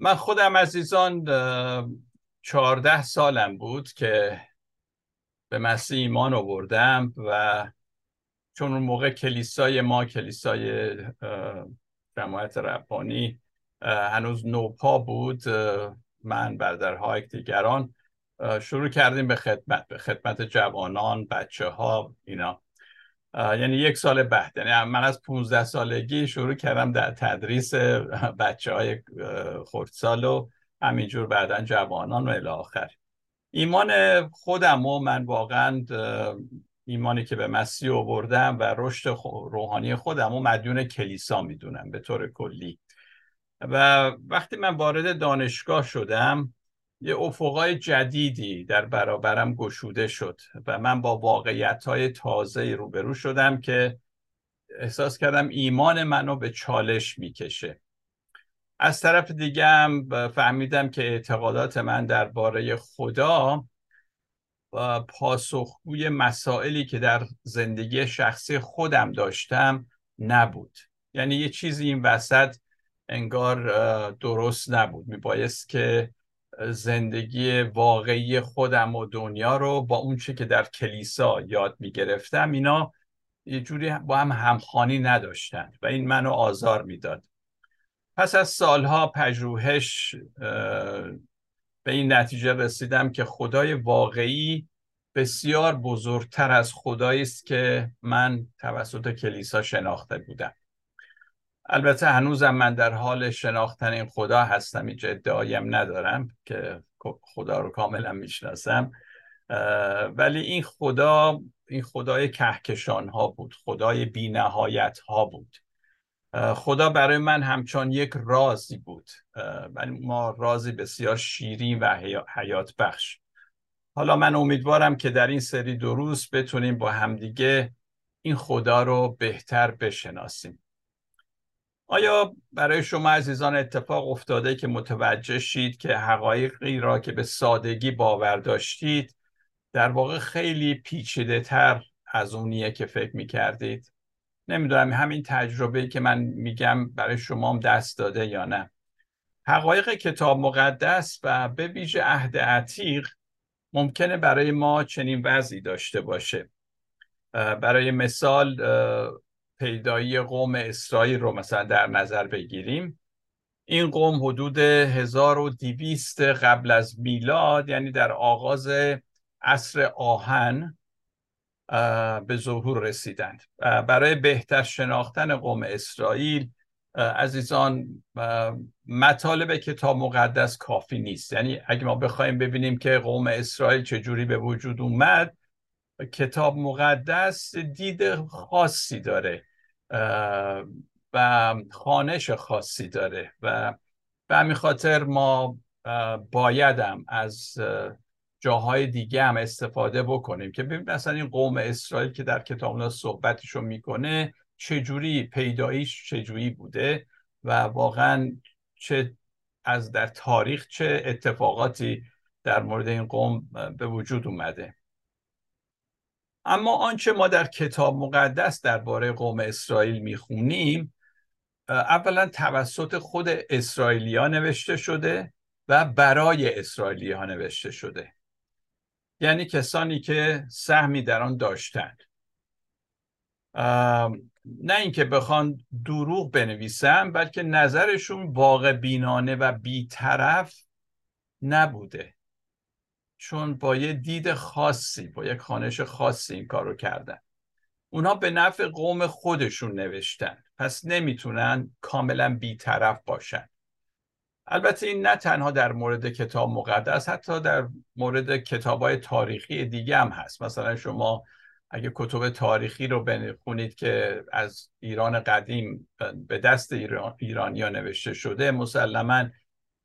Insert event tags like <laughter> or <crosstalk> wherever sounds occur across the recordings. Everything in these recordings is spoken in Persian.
من خودم عزیزان چهارده سالم بود که به مسیح ایمان آوردم و چون اون موقع کلیسای ما کلیسای جماعت ربانی هنوز نوپا بود من برادرها دیگران شروع کردیم به خدمت به خدمت جوانان بچه ها اینا. یعنی یک سال بعد. یعنی من از 15 سالگی شروع کردم در تدریس بچه های خردسال و همینجور بعدا جوانان و الی آخر. ایمان خودم و من واقعا ایمانی که به مسیح آوردم و رشد روحانی خودم و مدیون کلیسا می‌دونم به طور کلی. و وقتی من وارد دانشگاه شدم یه افقای جدیدی در برابرم گشوده شد و من با واقعیت های تازه روبرو شدم که احساس کردم ایمان منو به چالش می‌کشه. از طرف دیگه هم فهمیدم که اعتقادات من درباره خدا و پاسخگوی مسائلی که در زندگی شخصی خودم داشتم نبود. یعنی یه چیزی این وسط انگار درست نبود. میبایست که زندگی واقعی خودم و دنیا رو با اون چه که در کلیسا یاد می‌گرفتم اینا یه جوری با هم همخانی نداشتند و این منو آزار می‌داد. پس از سالها پژوهش به این نتیجه رسیدم که خدای واقعی بسیار بزرگتر از خدایی است که من توسط کلیسا شناخته بودم. البته هنوزم من در حال شناختن این خدا هستم هیچ ادعایم ندارم که خدا رو کاملا می‌شناسم. ولی این خدا این خدای کهکشان ها بود خدای بینهایت ها بود خدا برای من همچون یک رازی بود. ولی ما رازی بسیار شیرین و حیات بخش. حالا من امیدوارم که در این سری دو روز بتونیم با همدیگه این خدا رو بهتر بشناسیم. آیا برای شما عزیزان اتفاق افتاده که متوجه شید که حقایقی را که به سادگی باور داشتید در واقع خیلی پیچیده تر از اونیه که فکر می کردید نمی‌دونم همین تجربه که من میگم برای شما هم دست داده یا نه. حقایق کتاب مقدس و به ویژه عهد عتیق ممکنه برای ما چنین وضعی داشته باشه. برای مثال پیدایی قوم اسرائیل رو مثلا در نظر بگیریم. این قوم حدود 1200 قبل از میلاد یعنی در آغاز عصر آهن به ظهور رسیدند. برای بهتر شناختن قوم اسرائیل عزیزان مطالب کتاب مقدس کافی نیست. یعنی اگه ما بخوایم ببینیم که قوم اسرائیل چجوری به وجود اومد کتاب مقدس دید خاصی داره و خانش خاصی داره و به همین خاطر ما بایدم از جاهای دیگه هم استفاده بکنیم که ببینیم مثلا این قوم اسرائیل که در کتاب الله صحبتشو می‌کنه چجوری پیداییش چجوری بوده و واقعا چه از در تاریخ چه اتفاقاتی در مورد این قوم به وجود اومده. اما آنچه ما در کتاب مقدس درباره قوم اسرائیل می‌خونیم اولا توسط خود اسرائیلیا نوشته شده و برای اسرائیلی نوشته شده. یعنی کسانی که سهمی در آن داشتند نه اینکه بخوان دروغ بنویسن بلکه نظرشون واقع بینانه و بیطرف نبوده. چون با یه دید خاصی با یک خانش خاصی این کار رو کردن. اونا به نفع قوم خودشون نوشتن. پس نمی‌تونن کاملا بیطرف باشن. البته این نه تنها در مورد کتاب مقدس حتی در مورد کتاب های تاریخی دیگه هم هست. مثلا شما اگه کتب تاریخی رو بخونید که از ایران قدیم به دست ایران ایرانی ها نوشته شده مسلما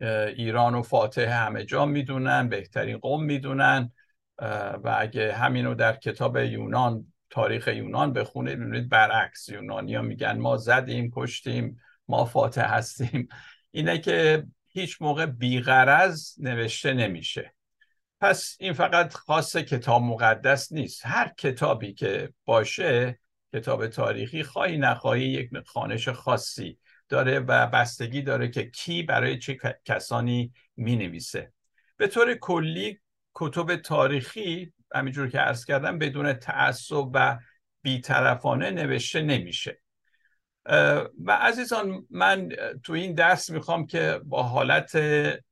ایران و فاتح همه جا می‌دونن بهترین قوم می‌دونن و اگه همینو در کتاب یونان تاریخ یونان بخونید ببینید برعکس یونانیا میگن ما زدیم کشتیم ما فاتح هستیم. اینه که هیچ موقع بیغرز نوشته نمیشه. پس این فقط خاص کتاب مقدس نیست. هر کتابی که باشه کتاب تاریخی خواهی نخواهی یک خانش خاصی داره و بستگی داره که کی برای چه کسانی می نویسه به طور کلی کتب تاریخی همینجور که عرض کردم بدون تعصب و بیطرفانه نوشته نمیشه. و عزیزان من تو این درس می‌خوام که با حالت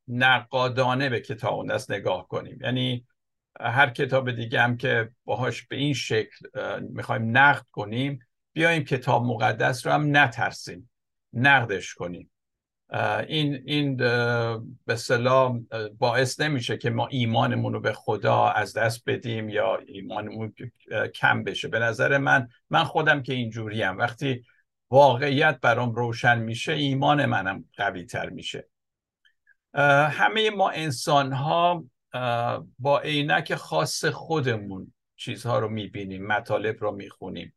نقادانه به کتاب دست نگاه کنیم. یعنی هر کتاب دیگه هم که باهاش به این شکل می‌خوایم نقد کنیم بیایم کتاب مقدس رو هم نترسیم. نقدش کنیم. این این به سلام باعث نمیشه که ما ایمانمون رو به خدا از دست بدیم یا ایمانمون کم بشه. به نظر من من خودم که اینجوریم. وقتی واقعیت برام روشن میشه ایمان منم قوی تر میشه همه ما انسان ها با عینک خاص خودمون چیزها رو می‌بینیم مطالب رو می‌خونیم.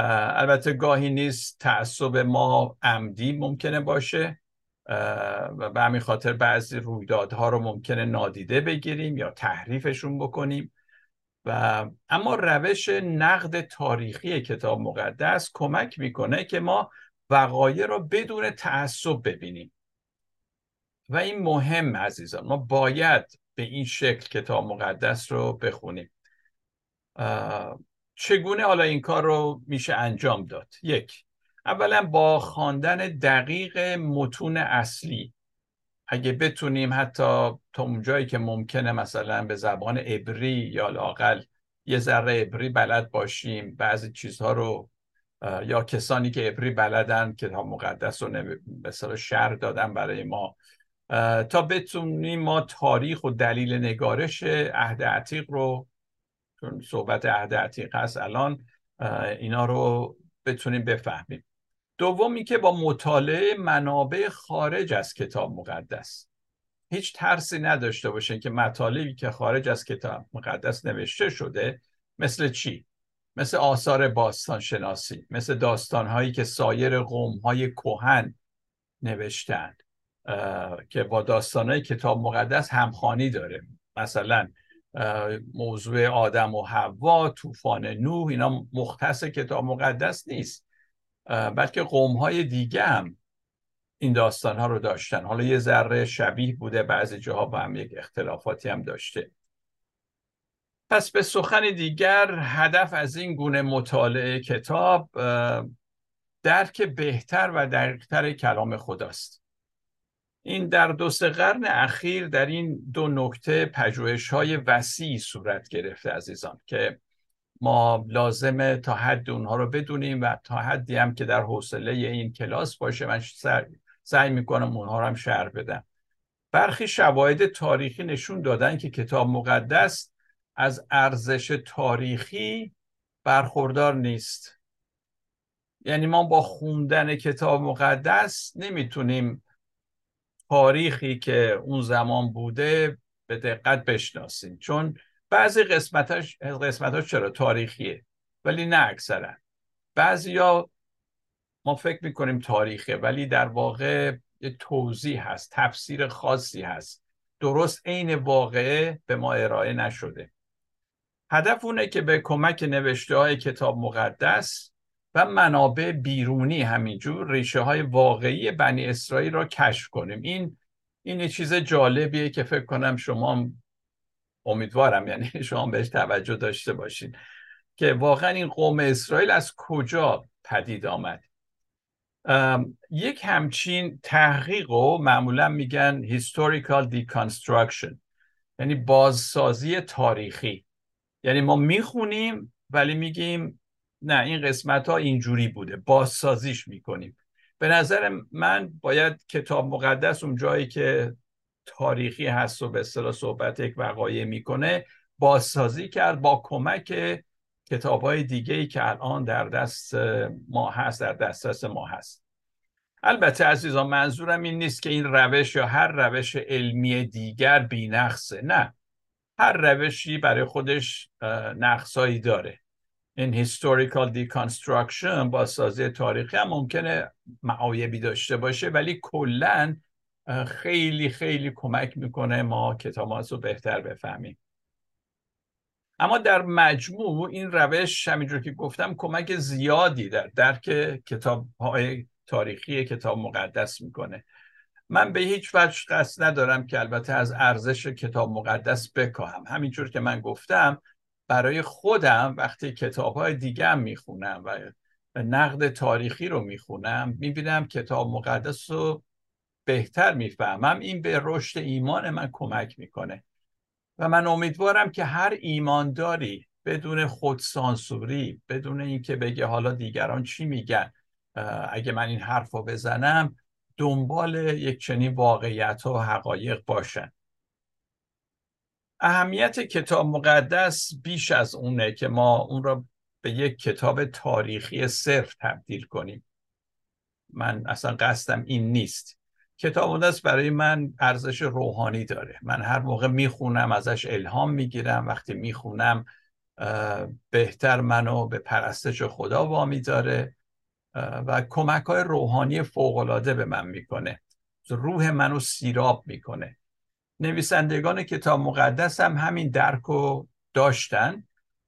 البته گاهی نیست تعصب ما عمدی ممکنه باشه و به همین خاطر بعضی رویدادها رو ممکنه نادیده بگیریم یا تحریفشون بکنیم. و اما روش نقد تاریخی کتاب مقدس کمک می‌کنه که ما وقایع رو بدون تعصب ببینیم. و این مهم عزیزان ما باید به این شکل کتاب مقدس رو بخونیم. چگونه حالا این کار رو میشه انجام داد؟ یک اولا با خواندن دقیق متون اصلی. اگه بتونیم حتی تا اونجایی که ممکنه مثلا به زبان عبری یا لاقل یه ذره عبری بلد باشیم بعضی چیزها رو یا کسانی که عبری بلدن کتاب مقدس رو به شر دادن برای ما. تا بتونیم ما تاریخ و دلیل نگارش عهد عتیق رو چون صحبت عهد عتیق هست الان اینا رو بتونیم بفهمیم. دومی که با مطالعه منابع خارج از کتاب مقدس. هیچ ترسی نداشته باشین که مطالبی که خارج از کتاب مقدس نوشته شده مثل چی؟ مثل آثار باستان شناسی مثل داستان هایی که سایر قوم های کوهن نوشتند که با داستانهای کتاب مقدس همخانی داره. مثلا موضوع آدم و حوا طوفان نوح اینا مختص کتاب مقدس نیست. بلکه قوم های دیگه هم این داستان ها رو داشتن. حالا یه ذره شبیه بوده بعضی جاها با هم یک اختلافاتی هم داشته. پس به سخن دیگر هدف از این گونه مطالعه کتاب درک بهتر و دقیقتر کلام خداست. این در دو سه قرن اخیر در این دو نکته پژوهش های وسیعی صورت گرفته عزیزان که ما لازمه تا حد اونها رو بدونیم و تا حدی هم که در حوصله این کلاس باشه. من سعی می‌کنم اونها رو هم شهر بدم. برخی شواهد تاریخی نشون دادن که کتاب مقدس از ارزش تاریخی برخوردار نیست. یعنی ما با خوندن کتاب مقدس نمی‌تونیم تاریخی که اون زمان بوده به دقت بشناسیم چون بعضی قسمتاش قسمتاش چرا تاریخیه؟ ولی نه اکثرا. بعضیا ما فکر می‌کنیم تاریخه ولی در واقع توضیح هست تفسیر خاصی هست. درست عین واقعه به ما ارائه نشده. هدف اونه که به کمک نوشته های کتاب مقدس و منابع بیرونی همینجور ریشه های واقعی بنی اسرائیل را کشف کنیم. این این چیز جالبیه که فکر کنم شما امیدوارم یعنی شما بهش توجه داشته باشین که واقعا این قوم اسرائیل از کجا پدید آمد. یک همچین تحقیق رو معمولا میگن historical deconstruction یعنی بازسازی تاریخی. یعنی ما می‌خونیم ولی میگیم نه این قسمت ها اینجوری بوده. بازسازیش می‌کنیم. به نظر من باید کتاب مقدس اون جایی که تاریخی هست و به اصطلاح صحبت یک وقایع می‌کنه بازسازی کرد با کمک کتاب های دیگه ای که الان در دست ما هست در دسترس ما هست. البته عزیزان منظورم این نیست که این روش یا هر روش علمی دیگر بینقصه. نه. هر روشی برای خودش نقصایی داره. این deconstruction با سازی تاریخی هم ممکنه معایبی داشته باشه ولی کلا خیلی خیلی کمک می‌کنه ما کتاب رو بهتر بفهمیم. اما در مجموع این روش همینجور که گفتم کمک زیادی در درک کتاب های تاریخی کتاب مقدس می‌کنه. من به هیچ وجه قصد ندارم که البته از ارزش کتاب مقدس بکاهم. همینجور که من گفتم برای خودم وقتی کتاب های دیگه می‌خونم و نقد تاریخی رو می‌خونم می‌بینم کتاب مقدس رو بهتر می‌فهمم. این به رشد ایمان من کمک می‌کنه. و من امیدوارم که هر ایمانداری بدون خودسانسوری بدون اینکه بگه حالا دیگران چی میگن اگه من این حرف رو بزنم دنبال یک چنین واقعیت و حقایق باشن. اهمیت کتاب مقدس بیش از اونه که ما اون را به یک کتاب تاریخی صرف تبدیل کنیم. من اصلا قصدم این نیست. کتاب مقدس برای من ارزش روحانی داره. من هر موقع می‌خونم ازش الهام می‌گیرم. وقتی می‌خونم بهتر منو به پرستش خدا وامی داره و کمک های روحانی فوقالعاده به من می‌کنه. روح منو سیراب می‌کنه. نویسندگان کتاب مقدس هم همین درک رو داشتن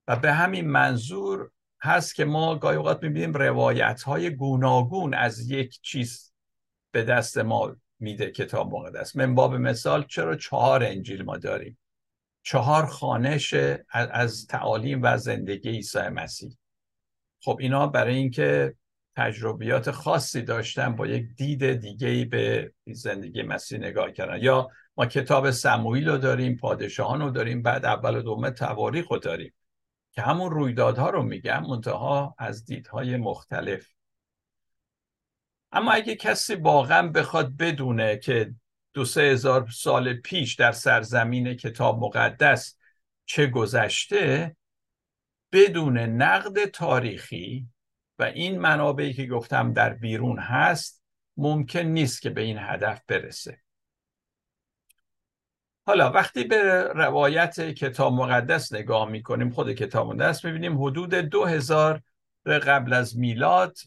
و به همین منظور هست که ما گاهی اوقات می‌بینیم روایت های گوناگون از یک چیز به دست ما میده کتاب مقدس. من باب مثال چرا چهار انجیل ما داریم؟ چهار خانش از تعالیم و زندگی عیسی مسیح. خب اینا برای اینکه تجربیات خاصی داشتن با یک دید دیگه به زندگی مسیح نگاه کردن. یا ما کتاب سموئیل رو داریم پادشاهان رو داریم بعد اول و دوم تواریخ رو داریم که همون رویدادها رو میگم منتها از دیدهای مختلف. اما اگه کسی واقعا بخواد بدونه که دو سه هزار سال پیش در سرزمین کتاب مقدس چه گذشته بدون نقد تاریخی و این منابعی که گفتم در بیرون هست ممکن نیست که به این هدف برسه. حالا وقتی به روایت کتاب مقدس نگاه می‌کنیم خود کتاب مقدس می‌بینیم حدود دو هزار قبل از میلاد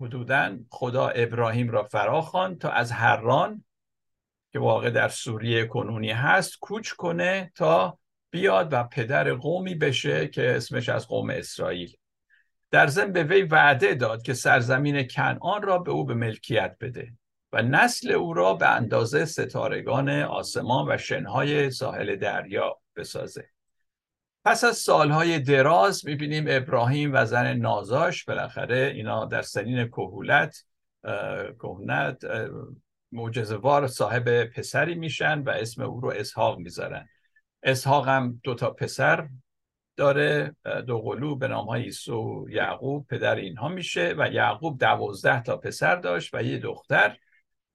حدودا خدا ابراهیم را فراخوان تا از هران که واقع در سوریه کنونی هست کوچ کنه تا بیاد و پدر قومی بشه که اسمش از قوم اسرائیل. در ضمن به وی وعده داد که سرزمین کنعان را به او به ملکیت بده. و نسل او را به اندازه ستارگان آسمان و شنهای ساحل دریا بسازه. پس از سالهای دراز می‌بینیم ابراهیم و زن نازاش بالاخره اینا در سنین کهولت کهنت معجزهوار صاحب پسری میشن و اسم او رو اسحاق می‌ذارن. اسحاق هم دو تا پسر داره دو قلو به نام های یعقوب پدر اینها میشه و یعقوب دوازده تا پسر داشت و یه دختر.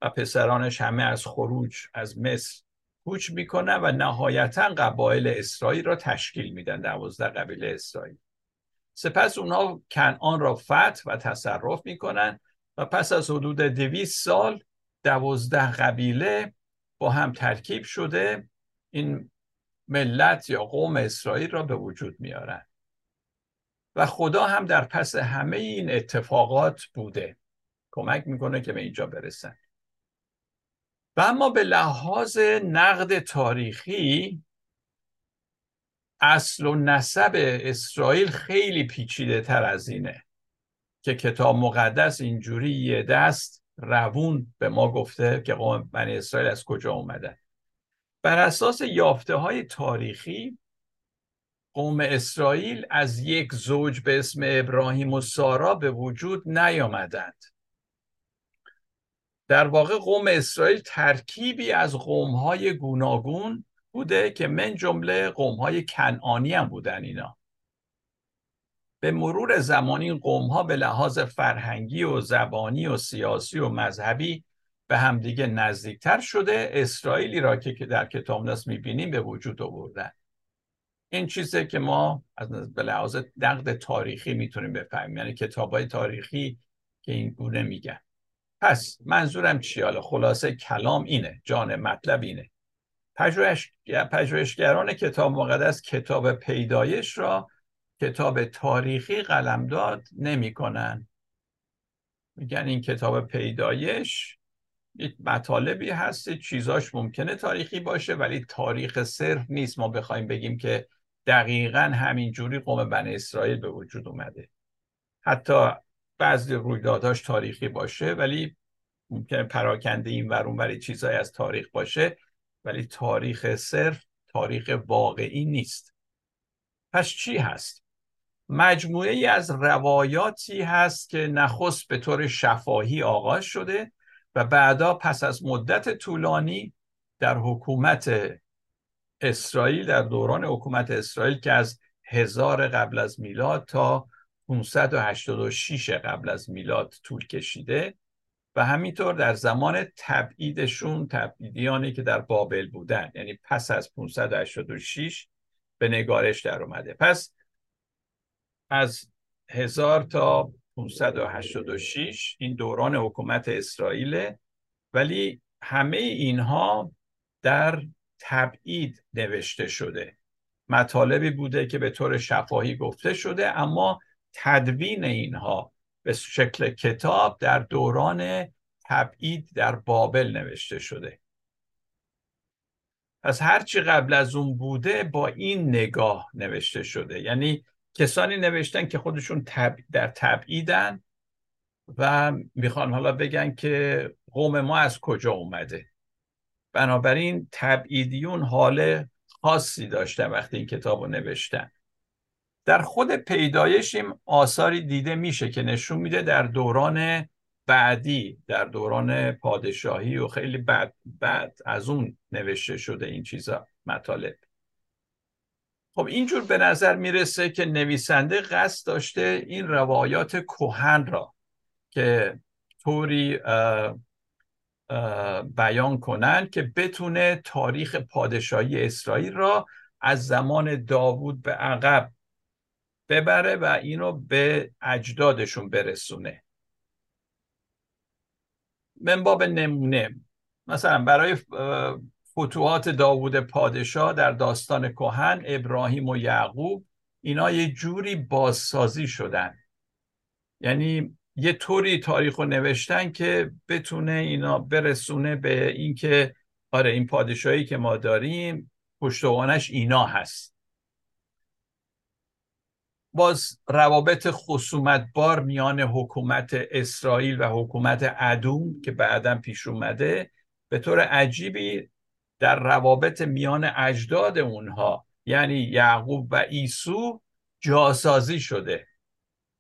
و پسرانش همه از خروج از مصر کوچ می‌کنن و نهایتا قبایل اسرائیل را تشکیل میدن دوازده قبیله اسرائیل. سپس اونها کنعان را فتح و تصرف می‌کنن و پس از حدود دویست سال دوازده قبیله با هم ترکیب شده این ملت یا قوم اسرائیل را به وجود میارن و خدا هم در پس همه این اتفاقات بوده. کمک می‌کنه که به اینجا برسن. و اما به لحاظ نقد تاریخی اصل و نسب اسرائیل خیلی پیچیده تر از اینه که کتاب مقدس اینجوری یه دست روون به ما گفته که قوم بنی اسرائیل از کجا اومدن. بر اساس یافته های تاریخی قوم اسرائیل از یک زوج به اسم ابراهیم و سارا به وجود نیامدند. در واقع قوم اسرائیل ترکیبی از قوم های گوناگون بوده که من جمله قوم های کنعانی هم بودن اینا. به مرور زمان این قوم ها به لحاظ فرهنگی و زبانی و سیاسی و مذهبی به همدیگه نزدیکتر شده اسرائیلی را که در کتاب ناس می‌بینیم به وجود آوردن. این چیزه که ما از به لحاظ نقد تاریخی می‌تونیم بفهمیم یعنی کتاب های تاریخی که این گونه میگن. پس منظورم چی حالا خلاصه کلام اینه جان مطلب اینه. پژوهش پژوهشگران کتاب مقدس کتاب پیدایش را کتاب تاریخی قلمداد نمی‌کنن میگن این کتاب پیدایش یک مطالبی هست چیزاش ممکنه تاریخی باشه ولی تاریخ صرف نیست. ما بخوایم بگیم که دقیقا همینجوری قوم بن اسرائیل به وجود اومده. حتی بعضی رویدادهاش تاریخی باشه ولی ممکنه پراکنده این ور ولی چیزایی از تاریخ باشه ولی تاریخ صرف تاریخ واقعی نیست. پس چی هست؟ مجموعه ای از روایاتی هست که نخست به طور شفاهی آغاز شده و بعدا پس از مدت طولانی در حکومت اسرائیل در دوران حکومت اسرائیل که از هزار قبل از میلاد تا 586 قبل از میلاد طول کشیده و همینطور در زمان تبعیدشون تبعیدیانی که در بابل بودن یعنی پس از 586 به نگارش در اومده. پس از هزار تا 586 این دوران حکومت اسرائیل ولی همه اینها در تبعید نوشته شده. مطالبی بوده که به طور شفاهی گفته شده اما تدوین اینها به شکل کتاب در دوران تبعید در بابل نوشته شده. پس هرچی قبل از اون بوده با این نگاه نوشته شده. یعنی کسانی نوشتن که خودشون در تبعیدن و می‌خوان حالا بگن که قوم ما از کجا اومده. بنابراین تبعیدیون حال خاصی داشتن وقتی این کتاب رو نوشتن. در خود پیدایش این آثاری دیده میشه که نشون میده در دوران بعدی در دوران پادشاهی و خیلی بعد, بعد از اون نوشته شده این چیزا مطالب. خب اینجور به نظر می‌رسه که نویسنده قصد داشته این روایات کوهن را که طوری بیان کنند که بتونه تاریخ پادشاهی اسرائیل را از زمان داوود به عقب ببره و اینو به اجدادشون برسونه. من باب نمونه مثلا برای فتوحات داوود پادشاه در داستان کهن ابراهیم و یعقوب اینا یه جوری بازسازی شدن. یعنی یه طوری تاریخ رو نوشتن که بتونه اینا برسونه به اینکه آره این پادشاهی که ما داریم پشتوانش اینا هست. باز روابط خصومت بار میان حکومت اسرائیل و حکومت ادوم که بعدا پیش اومده به طور عجیبی در روابط میان اجداد اونها یعنی یعقوب و ایسو جاسازی شده.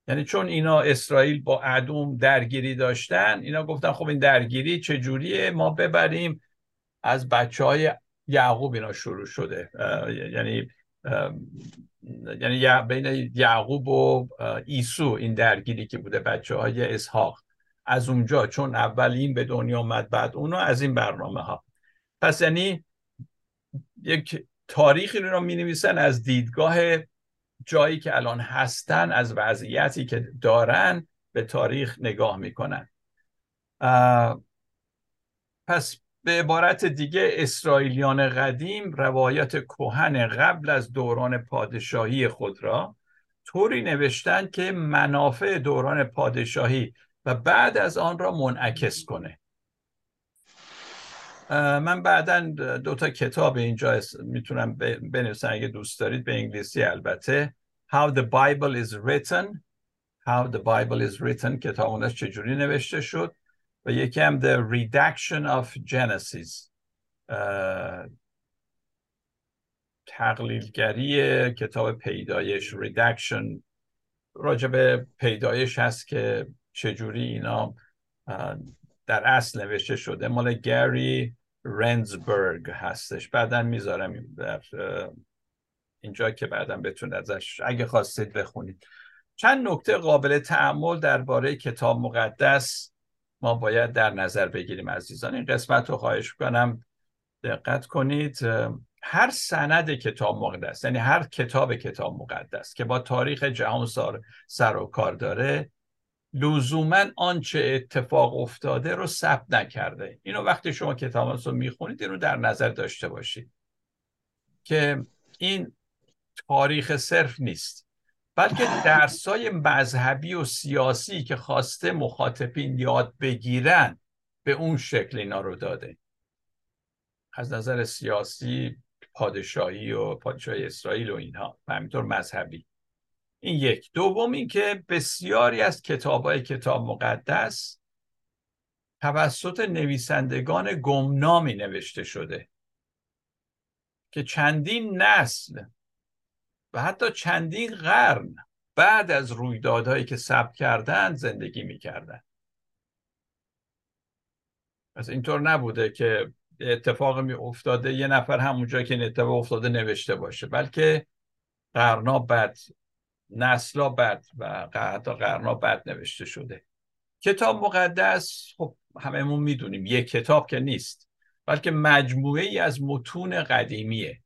یعنی چون اینا اسرائیل با ادوم درگیری داشتن اینا گفتن خب این درگیری چجوریه؟ ما ببریم. از بچه های یعقوب اینا شروع شده. یعنی یعنی بین یعقوب و ایسو این درگیری که بوده بچه های اسحاق. از اونجا چون اول این به دنیا آمد بعد اونو از این برنامه ها پس یعنی یک تاریخی رو می نویسن از دیدگاه جایی که الان هستن از وضعیتی که دارن به تاریخ نگاه می‌کنن. پس به عبارت دیگه اسرائیلیان قدیم روایت کوهن قبل از دوران پادشاهی خود را طوری نوشتن که منافع دوران پادشاهی و بعد از آن را منعکس کنه. من بعدا دو تا کتاب اینجا می‌تونم بنویسم اگه دوست دارید به انگلیسی البته. How the Bible is written. How the Bible is written. کتاب چجوری نوشته شد. و یکی هم The Redaction of Genesis تقلیلگری کتاب پیدایش Redaction. راجب پیدایش هست که چجوری اینا در اصل نوشته شده. مال گری رنزبرگ هستش. بعدا می‌ذارم در اینجا که بعدا بتونید ازش اگه خواستید بخونید. چند نکته قابل تعمل درباره کتاب مقدس ما باید در نظر بگیریم عزیزان. این قسمت رو خواهش کنم دقت کنید. هر سند کتاب مقدس یعنی هر کتاب کتاب مقدس که با تاریخ جهان سر, و کار داره لزوما آنچه اتفاق افتاده رو ثبت نکرده. اینو وقتی شما کتاب رو می‌خونید این رو در نظر داشته باشید که این تاریخ صرف نیست. بلکه درسای مذهبی و سیاسی که خواسته مخاطبین یاد بگیرن به اون شکل اینا رو داده. از نظر سیاسی پادشاهی و پادشاهی اسرائیل و اینها و همینطور مذهبی. این یک. دوم اینکه بسیاری از کتاب های کتاب مقدس توسط نویسندگان گمنامی نوشته شده که چندین نسل و حتی چندین قرن بعد از رویدادهایی که ثبت کردن زندگی می‌کردن. پس اینطور نبوده که اتفاق می افتاده یه نفر همونجا که این اتفاق افتاده نوشته باشه. بلکه قرنا بعد نسلا بعد و حتی قرنا بعد نوشته شده. کتاب مقدس خب هممون می‌دونیم یک کتاب که نیست بلکه مجموعه ای از متون قدیمیه.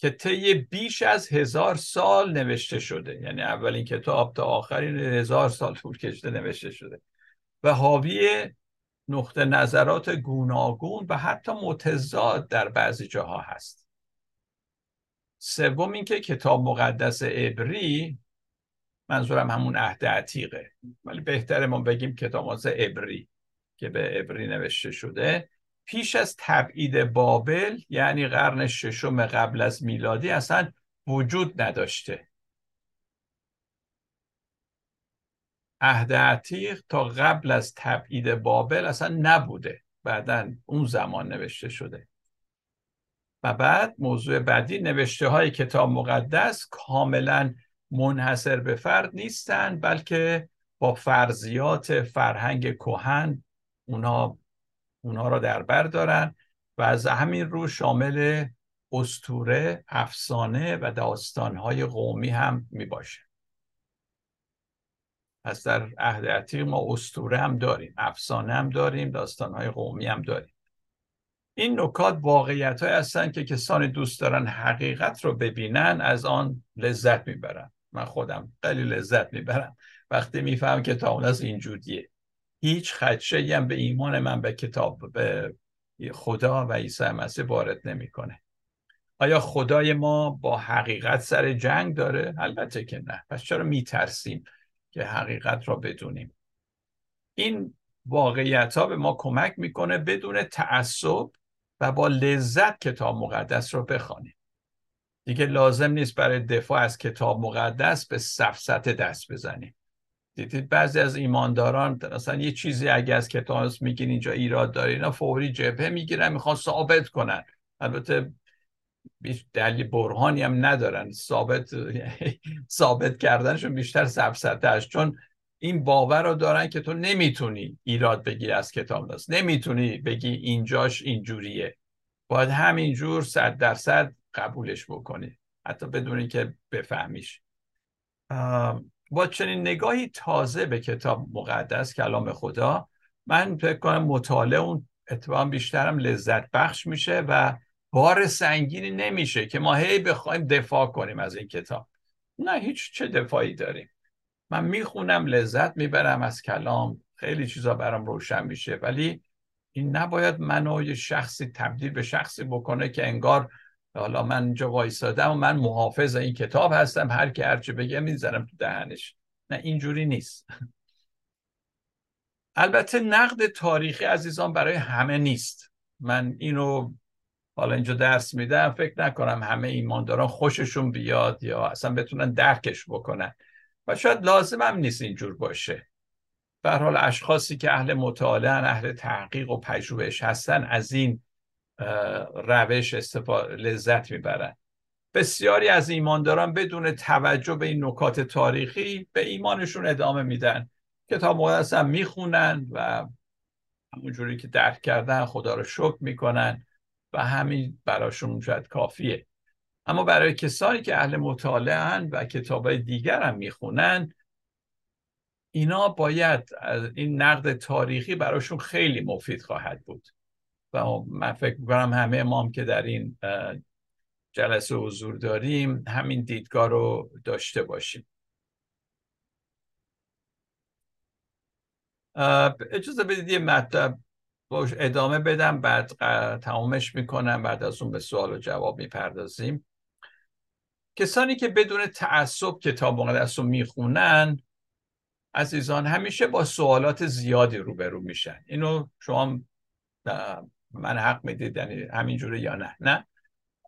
که طی بیش از هزار سال نوشته شده. یعنی اولین کتاب تا آخرین هزار سال طول کشته نوشته شده. و حاوی نقطه نظرات گوناگون و حتی متضاد در بعضی جاها هست. سوم اینکه کتاب مقدس عبری منظورم همون عهد عتیقه. ولی بهتره ما بگیم کتاب مقدس عبری که به عبری نوشته شده. پیش از تبعید بابل یعنی قرن ششم قبل از میلادی اصلا وجود نداشته. عهد عتیق تا قبل از تبعید بابل اصلا نبوده. بعدا اون زمان نوشته شده. و بعد موضوع بعدی نوشته های کتاب مقدس کاملا منحصر به فرد نیستند بلکه با فرضیات فرهنگ کهن اونا اونها را در بر دارن و از همین رو شامل استوره، افسانه و داستانهای قومی هم می باشه. پس در عهد عتیق ما استوره هم داریم افسانه هم داریم داستانهای قومی هم داریم. این نکات واقعیت های هستن که کسانی دوست دارن حقیقت رو ببینن از آن لذت می‌برن. من خودم خیلی لذت می‌برم. وقتی میفهم که تا از اینجوریه. هیچ خدشه هم به ایمان من به کتاب به خدا و عیسی مسیح وارد نمی‌کنه. آیا خدای ما با حقیقت سر جنگ داره؟ البته که نه. پس چرا میترسیم که حقیقت را بدونیم؟ این واقعیت ها به ما کمک می‌کنه بدون تعصب و با لذت کتاب مقدس رو بخوانیم. دیگه لازم نیست برای دفاع از کتاب مقدس به سفسته دست بزنیم. دیدید بعضی از ایمانداران مثلا یه چیزی اگه از کتاب میگین اینجا ایراد داره اینا فوری جبهه می‌گیرن می‌خوان ثابت کنن. البته دلیل برهانی هم ندارن. ثابت <laughs> ثابت کردنشون بیشتر سفسته چون این باور رو دارن که تو نمی‌تونی ایراد بگیری از کتاب دست. نمی‌تونی بگی اینجاش اینجوریه. باید همینجور صد درصد قبولش بکنی. حتی بدونی که بفهمیش. با چنین نگاهی تازه به کتاب مقدس کلام خدا من فکر کنم مطالعه اون اتفاقا بیشترم لذت بخش میشه و بار سنگینی نمیشه که ما هی بخوایم دفاع کنیم از این کتاب. نه هیچ چه دفاعی داریم. من می‌خونم لذت می‌برم از کلام خیلی چیزا برام روشن میشه. ولی این نباید منو شخصی تبدیل به شخصی بکنه که انگار حالا من اینجا وایسادم و من محافظ این کتاب هستم هر کی هرچی بگه می‌زنم تو دهنش. نه اینجوری نیست. البته نقد تاریخی عزیزان برای همه نیست. من اینو حالا اینجا درس میدم فکر نکنم همه ایمانداران خوششون بیاد یا اصلا بتونن درکش بکنن. و شاید لازم هم نیست اینجور باشه. به حال اشخاصی که اهل مطالعه اهل تحقیق و پژوهش هستن از این روش استفاده لذت می‌برن. بسیاری از ایمانداران بدون توجه به این نکات تاریخی به ایمانشون ادامه میدن. کتاب مقدس هم می‌خونن و همونجوری که درک کردن خدا رو شکر می‌کنن و همین براشون شاید کافیه. اما برای کسانی که اهل مطالعه و کتاب دیگر هم می‌خونن اینا باید از این نقد تاریخی براشون خیلی مفید خواهد بود. و من فکر می‌کنم همه ما هم که در این جلسه حضور داریم همین دیدگاه رو داشته باشیم. اجازه بدید یه مطلب باش ادامه بدم بعد تمامش می‌کنم بعد از اون به سوال و جواب می‌پردازیم. کسانی که بدون تعصب کتاب مقدس رو می‌خونن عزیزان همیشه با سوالات زیادی روبرو میشن. اینو شما من حق می‌دید یعنی همینجوره یا نه. نه.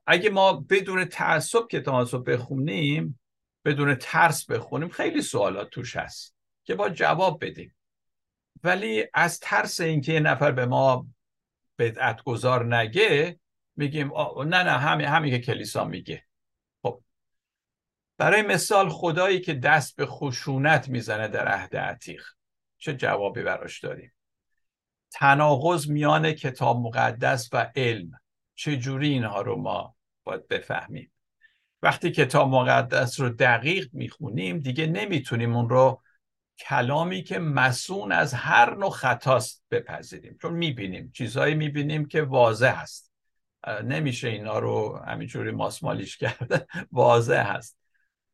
اگه ما بدون تعصب کتاب رو بخونیم بدون ترس بخونیم خیلی سوالات توش هست که با جواب بدیم. ولی از ترس اینکه یه نفر به ما بدعت گذار نگه میگیم نه نه همین همین که کلیسا میگه. خب. برای مثال خدایی که دست به خشونت می‌زنه در عهد عتیق چه جوابی براش داریم؟ تناقض میان کتاب مقدس و علم. چجوری اینها رو ما باید بفهمیم؟ وقتی کتاب مقدس رو دقیق می‌خونیم دیگه نمی‌تونیم اون رو کلامی که مسون از هر نوع خطاست بپذیریم. چون می‌بینیم چیزهایی می‌بینیم که واضح هست. نمیشه اینا رو همینجوری ماسمالیش کرده واضح هست.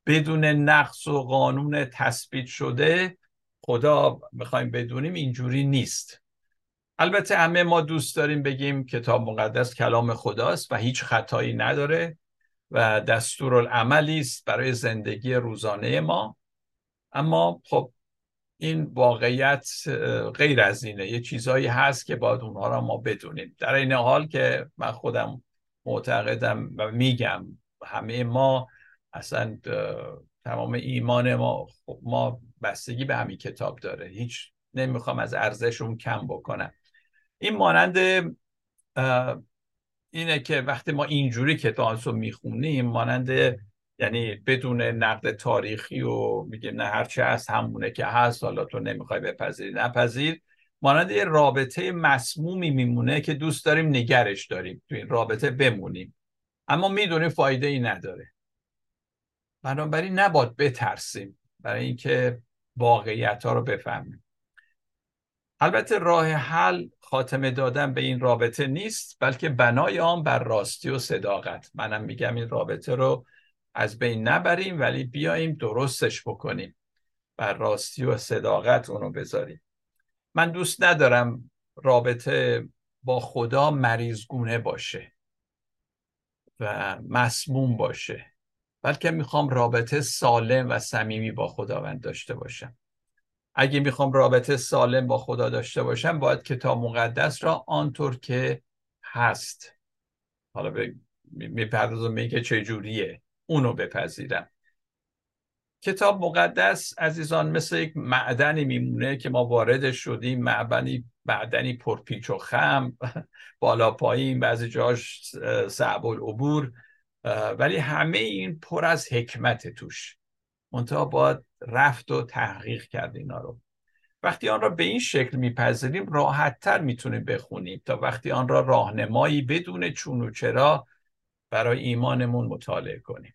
بدون نقص و قانون تثبیت شده خدا می‌خوایم بدونیم اینجوری نیست. البته همه ما دوست داریم بگیم کتاب مقدس کلام خداست و هیچ خطایی نداره و دستورالعملی است برای زندگی روزانه ما. اما خب این واقعیت غیر از اینه. یه چیزهایی هست که باید اونها را ما بدونیم. در این حال که من خودم معتقدم و میگم همه ما اصلا تمام ایمان ما خب ما بستگی به همین کتاب داره. هیچ نمی‌خوام از ارزشون کم بکنم. این مانند اینه که وقتی ما اینجوری کتاب رو می‌خونیم مانند یعنی بدون نقد تاریخی و میگیم نه هرچه هست همونه که هست حالا تو نمی‌خوای بپذیری نپذیر. مانند یه رابطه مسمومی میمونه که دوست داریم نگرش داریم تو این رابطه بمونیم. اما می‌دونیم فایده ای نداره. بنابراین نباد بترسیم برای اینکه واقعیت ها رو بفهمیم. البته راه حل خاتمه دادن به این رابطه نیست بلکه بنای آن بر راستی و صداقت. منم میگم این رابطه رو از بین نبریم ولی بیاییم درستش بکنیم. بر راستی و صداقت اونو بذاریم. من دوست ندارم رابطه با خدا مریضگونه باشه و مسموم باشه بلکه می‌خوام رابطه سالم و صمیمی با خداوند داشته باشم. اگه می‌خوام رابطه سالم با خدا داشته باشم باید کتاب مقدس را آنطور که هست. حالا می‌پردازم میگه چجوریه اونو بپذیرم. کتاب مقدس عزیزان مثل یک معدنی میمونه که ما وارد شدیم. معدنی معدنی پرپیچ و خم <laughs> بالا پایین بعضی جاش صعب العبور. ولی همه این پر از حکمت توش. منتها باید رفت و تحقیق کرد اینا رو. وقتی آن را به این شکل میپذیریم راحتتر می‌تونیم بخونیم تا وقتی آن را راهنمایی بدون چون و چرا برای ایمانمون مطالعه کنیم.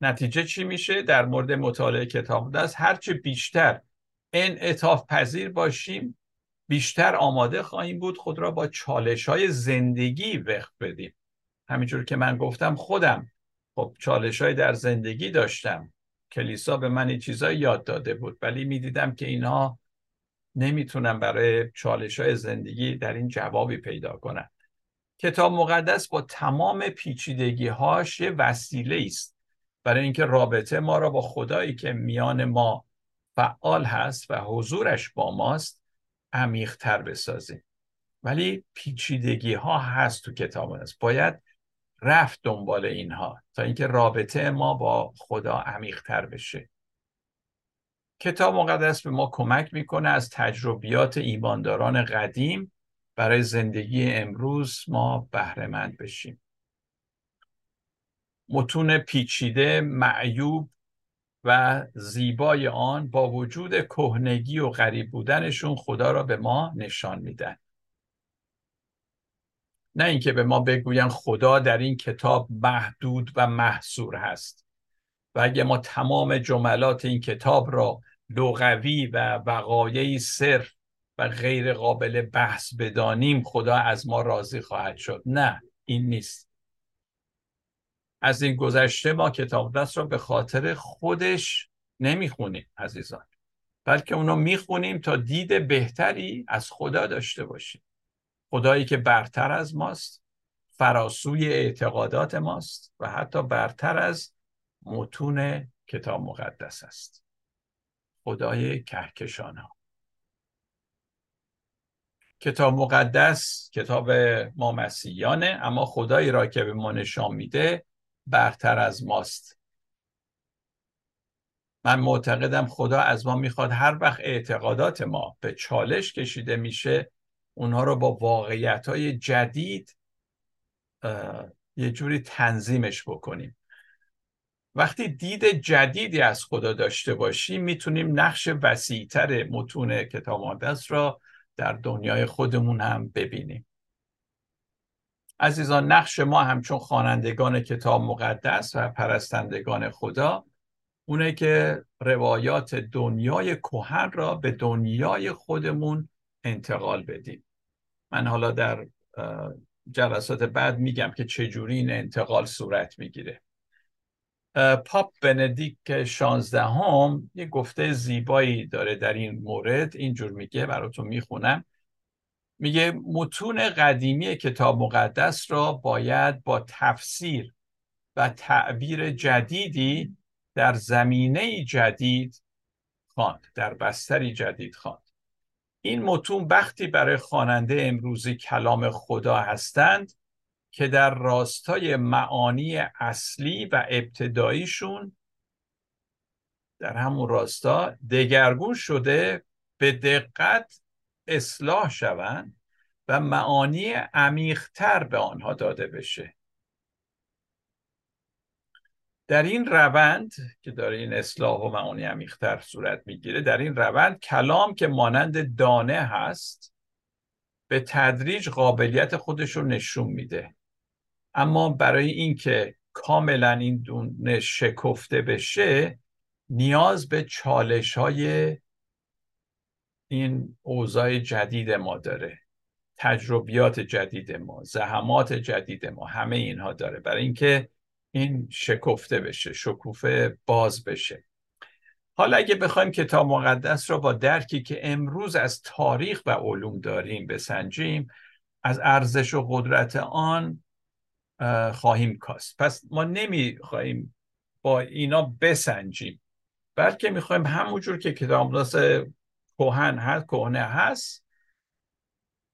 نتیجه چی میشه؟ در مورد مطالعه کتاب دست هرچه بیشتر انعطاف پذیر باشیم بیشتر آماده خواهیم بود خود را با چالش های زندگی وقت بدیم. همینجور که من گفتم خودم خب چالش های در زندگی داشتم. کلیسا به من چیزایی یاد داده بود. ولی می‌دیدم که اینها نمی‌تونم برای چالش های زندگی در این جوابی پیدا کنم کتاب مقدس با تمام پیچیدگی هاش یه وسیله است. برای اینکه رابطه ما را با خدایی که میان ما فعال هست و حضورش با ماست عمیقتر بسازیم. ولی پیچیدگی ها هست تو کتاب مقدس. باید رفت دنبال اینها تا اینکه رابطه ما با خدا عمیقتر بشه. کتاب مقدس به ما کمک می‌کنه از تجربیات ایمانداران قدیم برای زندگی امروز ما بهرهمند بشیم. متون پیچیده معیوب و زیبای آن با وجود کهنگی و غریب بودنشون خدا را به ما نشان میدن نه اینکه به ما بگوین خدا در این کتاب محدود و محصور هست. و اگه ما تمام جملات این کتاب را لغوی و وقایعی صرف و غیر قابل بحث بدانیم خدا از ما راضی خواهد شد. نه این نیست. از این گذشته ما کتاب دست را به خاطر خودش نمی‌خونیم عزیزان. بلکه اونو می‌خونیم تا دید بهتری از خدا داشته باشیم. خدایی که برتر از ماست فراسوی اعتقادات ماست و حتی برتر از متون کتاب مقدس است. خدای کهکشان ها کتاب مقدس کتاب ما مسیحیانه اما خدایی را که به ما نشان میده برتر از ماست. من معتقدم خدا از ما می‌خواد هر وقت اعتقادات ما به چالش کشیده میشه اونها رو با واقعیت های جدید یه جوری تنظیمش بکنیم. وقتی دید جدیدی از خدا داشته باشیم می‌تونیم نقش وسیعتر متون کتاب مقدس را در دنیای خودمون هم ببینیم. عزیزان نقش ما همچون خوانندگان کتاب مقدس و پرستندگان خدا اونه که روایات دنیای کهن را به دنیای خودمون انتقال بدیم. من حالا در جلسات بعد میگم که چجوری این انتقال صورت می‌گیره. پاپ بندیک شانزدهم یه گفته زیبایی داره در این مورد. اینجور میگه براتون می‌خونم. میگه متون قدیمی کتاب مقدس را باید با تفسیر و تعبیر جدیدی در زمینه جدید خواند در بستری جدید خواند. این متون وقتی برای خواننده امروزی کلام خدا هستند که در راستای معانی اصلی و ابتداییشون در همون راستا دگرگون شده به دقت اصلاح شوند و معانی عمیقتر به آنها داده بشه. در این روند که داره این اصلاح و معانی عمیقتر صورت می‌گیره در این روند کلام که مانند دانه هست به تدریج قابلیت خودش رو نشون میده. اما برای اینکه کاملا این دونه شکفته بشه نیاز به چالش های این اوضاع جدید ما داره. تجربیات جدید ما زحمات جدید ما همه اینها داره. برای اینکه این شکفته بشه شکوفه باز بشه. حالا اگه بخوایم کتاب مقدس را با درکی که امروز از تاریخ و علوم داریم بسنجیم از ارزش و قدرت آن خواهیم کاست. پس ما نمی‌خواهیم با اینا بسنجیم بلکه می‌خوایم همونجور که کتاب مقدس کهن هست کهنه هست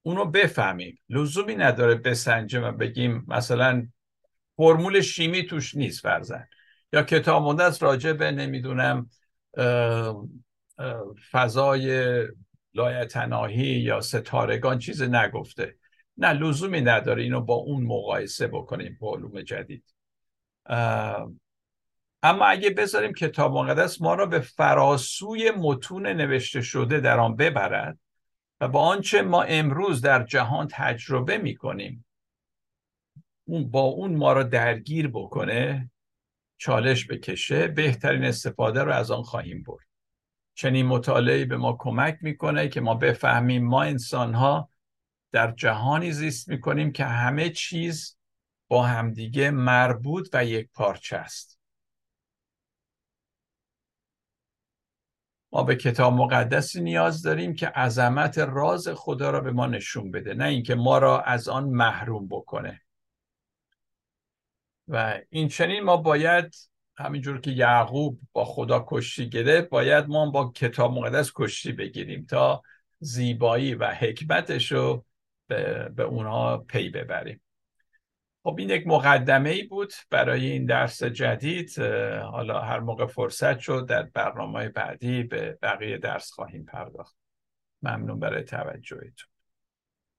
اونو بفهمیم. لزومی نداره بسنجیم و بگیم مثلا فرمول شیمی توش نیست فرزن. یا کتاب مقدس راجع به نمی‌دونم فضای لایتناهی یا ستارگان چیز نگفته. نه لزومی نداره اینو با اون مقایسه بکنیم با علوم جدید. اما اگه بذاریم کتاب مقدس ما را به فراسوی متون نوشته شده در آن ببرد و با آنچه ما امروز در جهان تجربه می‌کنیم اون با اون ما را درگیر بکنه چالش بکشه بهترین استفاده رو از آن خواهیم برد. چنین مطالعه به ما کمک می‌کنه که ما بفهمیم ما انسان ها در جهانی زیست می‌کنیم که همه چیز با همدیگه مربوط و یک پارچه است. ما به کتاب مقدسی نیاز داریم که عظمت راز خدا را به ما نشون بده نه اینکه ما را از آن محروم بکنه. و این چنین ما باید همینجور که یعقوب با خدا کشتی گرفت باید ما با کتاب مقدس کشتی بگیریم تا زیبایی و حکمتش رو به, به اونها پی ببریم. خب این یک مقدمه ای بود برای این درس جدید. حالا هر موقع فرصت شد در برنامه بعدی به بقیه درس خواهیم پرداخت. ممنون برای توجهتون.